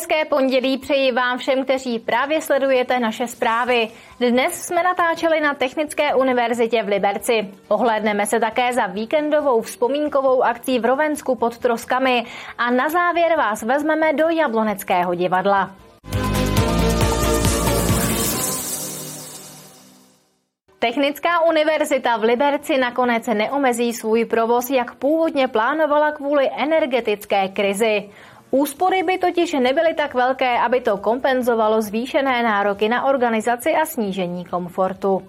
Hezké pondělí přeji vám všem, kteří právě sledujete naše zprávy. Dnes jsme natáčeli na Technické univerzitě v Liberci. Ohlédneme se také za víkendovou vzpomínkovou akcí v Rovensku pod Troskami a na závěr vás vezmeme do Jabloneckého divadla. Technická univerzita v Liberci nakonec neomezí svůj provoz, jak původně plánovala kvůli energetické krizi. Úspory by totiž nebyly tak velké, aby to kompenzovalo zvýšené nároky na organizaci a snížení komfortu.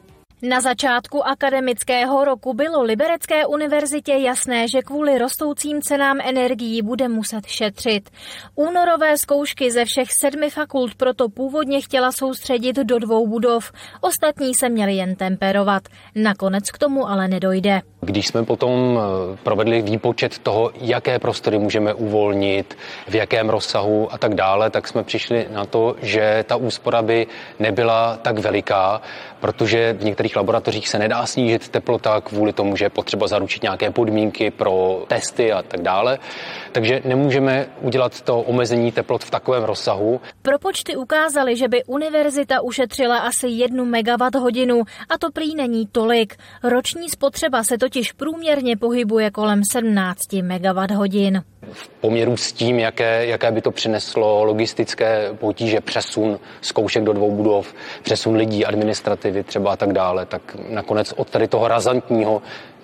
Na začátku akademického roku bylo Liberecké univerzitě jasné, že kvůli rostoucím cenám energií bude muset šetřit. Únorové zkoušky ze všech sedmi fakult proto původně chtěla soustředit do dvou budov. Ostatní se měly jen temperovat. Nakonec k tomu ale nedojde. Když jsme potom eh, provedli výpočet toho, jaké prostory můžeme uvolnit, v jakém rozsahu a tak dále, tak jsme přišli na to, že ta úspora by nebyla tak veliká, protože v některých laboratořích se nedá snížit teplota kvůli tomu, že je potřeba zaručit nějaké podmínky pro testy a tak dále. Takže nemůžeme udělat to omezení teplot v takovém rozsahu. Propočty ukázaly, že by univerzita ušetřila asi jednu megawatt hodinu a to prý není tolik. Roční spotřeba se totiž průměrně pohybuje kolem 17 megawatt hodin v poměru s tím, jaké, jaké by to přineslo logistické potíže, přesun zkoušek do dvou budov, přesun lidí, administrativy třeba a tak dále, tak nakonec od tady toho razantního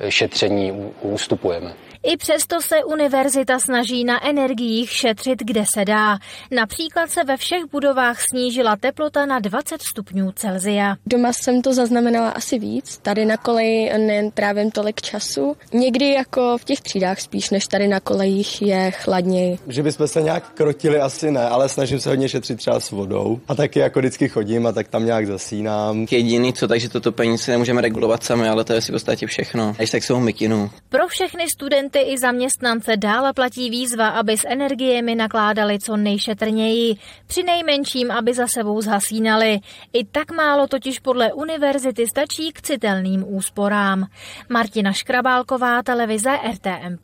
šetření ústupujeme. I přesto se univerzita snaží na energiích šetřit, kde se dá. Například se ve všech budovách snížila teplota na 20 stupňů Celzia. Doma jsem to zaznamenala asi víc. Tady na koleji netrávím tolik času. Někdy jako v těch třídách spíš, než tady na kolejích je chladněji. Že bychom se nějak krotili, asi ne, ale snažím se hodně šetřit třeba s vodou. A taky jako vždycky chodím a tak tam nějak zasínám. Jediný co, takže toto peníze nemůžeme regulovat sami, ale to je si v podstatě všechno. Až tak jsou mikinu. Pro všechny studenty studenty i zaměstnance dále platí výzva, aby s energiemi nakládali co nejšetrněji, při nejmenším, aby za sebou zhasínali. I tak málo totiž podle univerzity stačí k citelným úsporám. Martina Škrabálková, televize RTM+.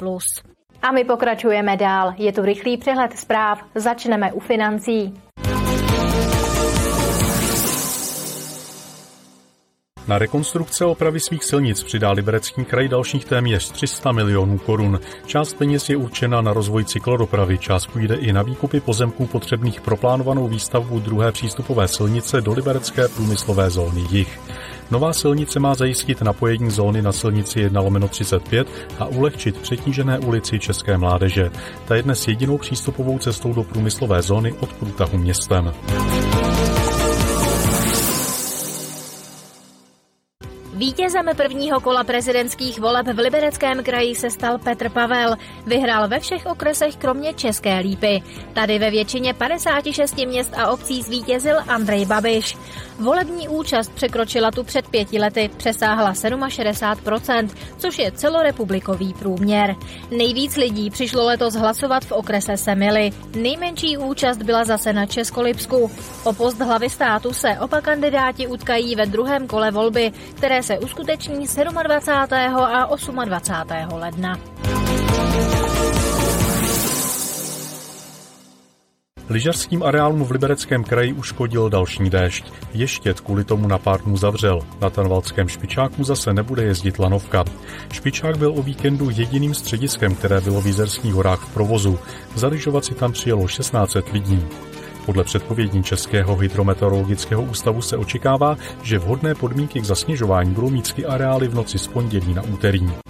A my pokračujeme dál. Je tu rychlý přehled zpráv. Začneme u financí. Na rekonstrukce opravy svých silnic přidá Liberecký kraj dalších téměř 300 milionů korun. Část peněz je určena na rozvoj cyklodopravy, část půjde i na výkupy pozemků potřebných pro plánovanou výstavbu druhé přístupové silnice do Liberecké průmyslové zóny jich. Nová silnice má zajistit napojení zóny na silnici 1 lomeno 35 a ulehčit přetížené ulici České mládeže. Ta je dnes jedinou přístupovou cestou do průmyslové zóny od průtahu městem. Vítězem prvního kola prezidentských voleb v Libereckém kraji se stal Petr Pavel. Vyhrál ve všech okresech kromě České lípy. Tady ve většině 56 měst a obcí zvítězil Andrej Babiš. Volební účast překročila tu před pěti lety, přesáhla 67%, což je celorepublikový průměr. Nejvíc lidí přišlo letos hlasovat v okrese Semily. Nejmenší účast byla zase na Českolipsku. O post hlavy státu se oba kandidáti utkají ve druhém kole volby, které se uskuteční 27. a 28. ledna. Lyžařským areálům v Libereckém kraji uškodil další déšť. Ještět kvůli tomu na pár dnů zavřel. Na Tanvalském špičáku zase nebude jezdit lanovka. Špičák byl o víkendu jediným střediskem, které bylo v Jizerských horách v provozu. Zaližovat si tam přijelo 16 lidí. Podle předpovědní Českého hydrometeorologického ústavu se očekává, že vhodné podmínky k zasněžování budou mít areály v noci z pondělí na úterý.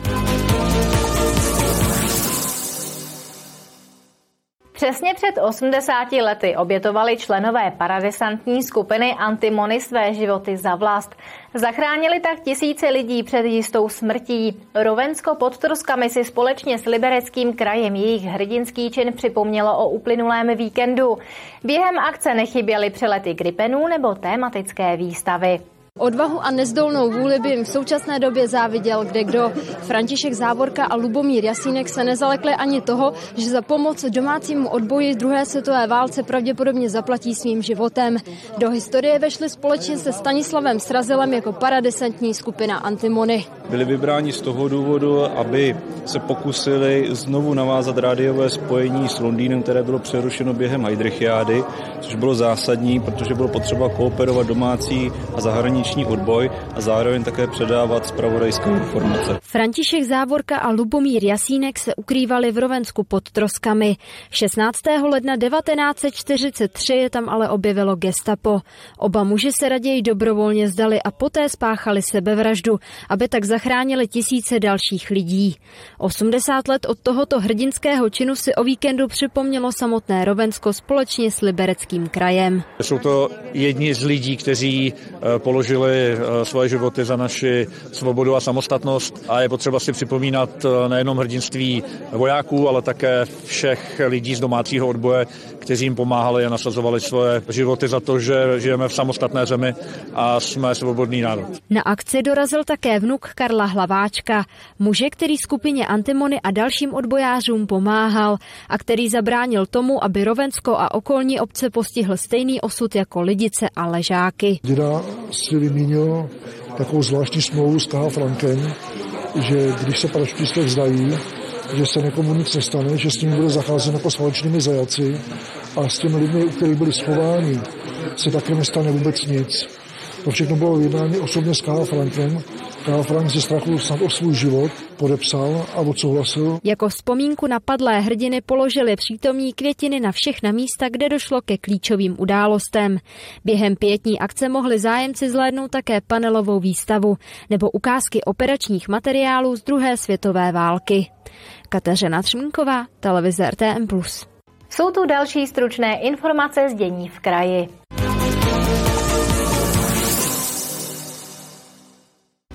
Přesně před 80 lety obětovali členové paradesantní skupiny Antimony své životy za vlast. Zachránili tak tisíce lidí před jistou smrtí. Rovensko pod Troskami si společně s Libereckým krajem jejich hrdinský čin připomnělo o uplynulém víkendu. Během akce nechyběly přelety gripenů nebo tématické výstavy. Odvahu a nezdolnou vůli by jim v současné době záviděl kde kdo. František Závorka a Lubomír Jasínek se nezalekli ani toho, že za pomoc domácímu odboji druhé světové válce pravděpodobně zaplatí svým životem. Do historie vešli společně se Stanislavem Srazilem jako paradesantní skupina Antimony. Byli vybráni z toho důvodu, aby se pokusili znovu navázat rádiové spojení s Londýnem, které bylo přerušeno během Heidrichiády, což bylo zásadní, protože bylo potřeba kooperovat domácí a zahraniční odboj a zároveň také předávat zpravodajské informace. František Závorka a Lubomír Jasínek se ukrývali v Rovensku pod Troskami. 16. ledna 1943 je tam ale objevilo gestapo. Oba muži se raději dobrovolně zdali a poté spáchali sebevraždu, aby tak zachránili tisíce dalších lidí. 80 let od tohoto hrdinského činu si o víkendu připomnělo samotné Rovensko společně s Libereckým krajem. Jsou to jedni z lidí, kteří eh, položili eh, svoje životy za naši svobodu a samostatnost a je potřeba si připomínat eh, nejenom hrdinství vojáků, ale také všech lidí z domácího odboje, kteří jim pomáhali a nasazovali svoje životy za to, že žijeme v samostatné zemi a jsme svobodný národ. Na akci dorazil také vnuk Karla Hlaváčka, muže, který skupině Antimony a dalším odbojářům pomáhal a který zabránil tomu, aby Rovensko a okolní obce postihl stejný osud jako Lidice a Ležáky. Děda si vymínil takovou zvláštní smlouvu s K. Frankem, že když se praštíste vzdají, že se někomu nic nestane, že s ním bude zacházet jako s válečnými zajaci a s těmi lidmi, u kterých byli schováni, se také nestane vůbec nic. To všechno bylo jednání osobně s Karl Frankem. Karl Frank ze strachu snad o svůj život podepsal a odsouhlasil. Jako vzpomínku na padlé hrdiny položili přítomní květiny na všechna místa, kde došlo ke klíčovým událostem. Během pětní akce mohli zájemci zhlédnout také panelovou výstavu nebo ukázky operačních materiálů z druhé světové války. Kateřina Třmínková, televize RTM+. Jsou tu další stručné informace z dění v kraji.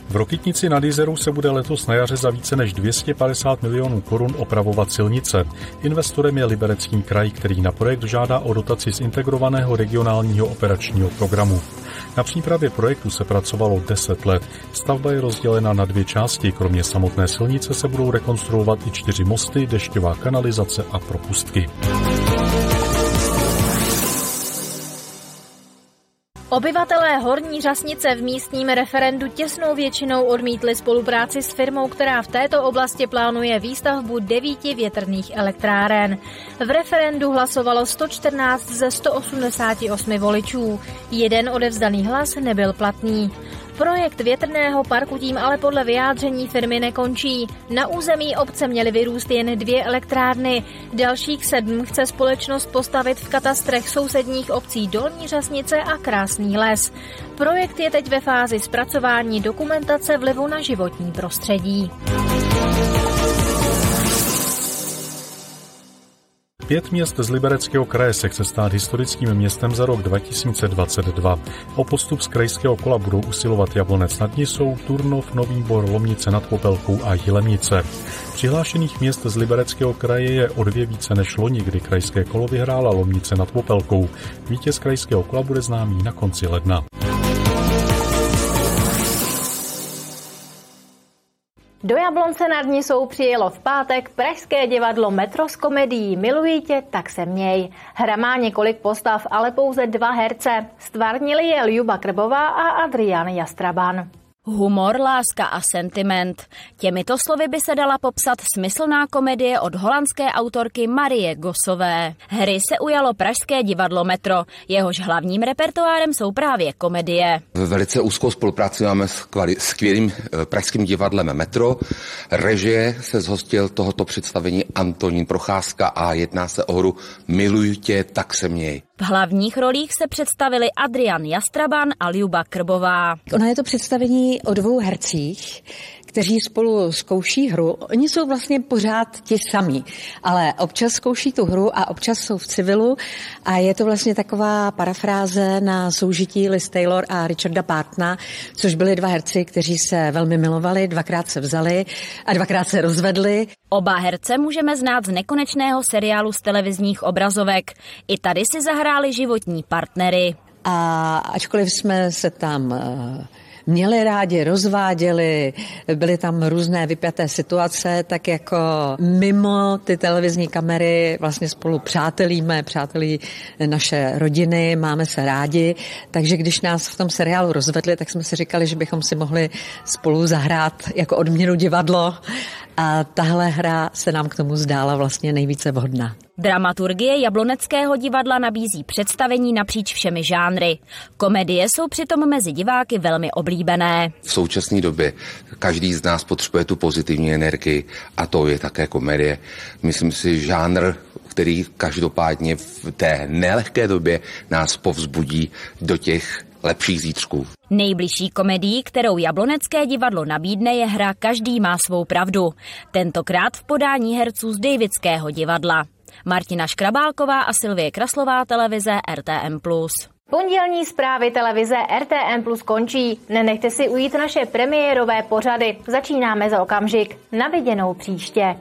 V Rokitnici nad Jizerou se bude letos na jaře za více než 250 milionů korun opravovat silnice. Investorem je Liberecký kraj, který na projekt žádá o dotaci z integrovaného regionálního operačního programu. Na přípravě projektu se pracovalo 10 let. Stavba je rozdělena na dvě části. Kromě samotné silnice se budou rekonstruovat i čtyři mosty, dešťová kanalizace a propustky. Obyvatelé Horní Řasnice v místním referendu těsnou většinou odmítli spolupráci s firmou, která v této oblasti plánuje výstavbu devíti větrných elektráren. V referendu hlasovalo 114 ze 188 voličů. Jeden odevzdaný hlas nebyl platný. Projekt větrného parku tím ale podle vyjádření firmy nekončí. Na území obce měly vyrůst jen dvě elektrárny. Dalších sedm chce společnost postavit v katastrech sousedních obcí Dolní Řasnice a Krásný les. Projekt je teď ve fázi zpracování dokumentace vlivu na životní prostředí. Pět měst z Libereckého kraje se chce stát historickým městem za rok 2022. O postup z krajského kola budou usilovat Jablonec nad Nisou, Turnov, Nový Bor, Lomnice nad Popelkou a Jilemnice. Přihlášených měst z Libereckého kraje je o dvě více než loni, kdy krajské kolo vyhrála Lomnice nad Popelkou. Vítěz krajského kola bude známý na konci ledna. Do Jablonce nad Nisou přijelo v pátek Pražské divadlo Metro s komedií Miluji tě, tak se měj. Hra má několik postav, ale pouze dva herce. Stvárnili je Ljuba Krbová a Adrian Jastraban. Humor, láska a sentiment. Těmito slovy by se dala popsat smyslná komedie od holandské autorky Marie Gosové. Hry se ujalo Pražské divadlo Metro. Jehož hlavním repertoárem jsou právě komedie. Velice úzkou spolupráci máme s skvělým eh, pražským divadlem Metro. Režie se zhostil tohoto představení Antonín Procházka a jedná se o hru Miluju tě, tak se měj. V hlavních rolích se představili Adrian Jastraban a Ljuba Krbová. Ona je to představení o dvou hercích, kteří spolu zkouší hru. Oni jsou vlastně pořád ti samí, ale občas zkouší tu hru a občas jsou v civilu a je to vlastně taková parafráze na soužití Liz Taylor a Richarda Partna, což byli dva herci, kteří se velmi milovali, dvakrát se vzali a dvakrát se rozvedli. Oba herce můžeme znát z nekonečného seriálu z televizních obrazovek. I tady si zahráli životní partnery. A ačkoliv jsme se tam eh, měli rádi, rozváděli, byly tam různé vypjaté situace, tak jako mimo ty televizní kamery vlastně spolu přátelíme, přátelí naše rodiny, máme se rádi, takže když nás v tom seriálu rozvedli, tak jsme si říkali, že bychom si mohli spolu zahrát jako odměnu divadlo a tahle hra se nám k tomu zdála vlastně nejvíce vhodná. Dramaturgie Jabloneckého divadla nabízí představení napříč všemi žánry. Komedie jsou přitom mezi diváky velmi oblíbené. V současné době každý z nás potřebuje tu pozitivní energii a to je také komedie. Myslím si, žánr, který každopádně v té nelehké době nás povzbudí do těch lepších zítřků. Nejbližší komedii, kterou Jablonecké divadlo nabídne, je hra Každý má svou pravdu. Tentokrát v podání herců z Davidského divadla. Martina Škrabálková a Silvie Kraslová, televize RTM+. Pondělní zprávy televize RTM Plus končí. Nenechte si ujít naše premiérové pořady. Začínáme za okamžik. Na viděnou příště.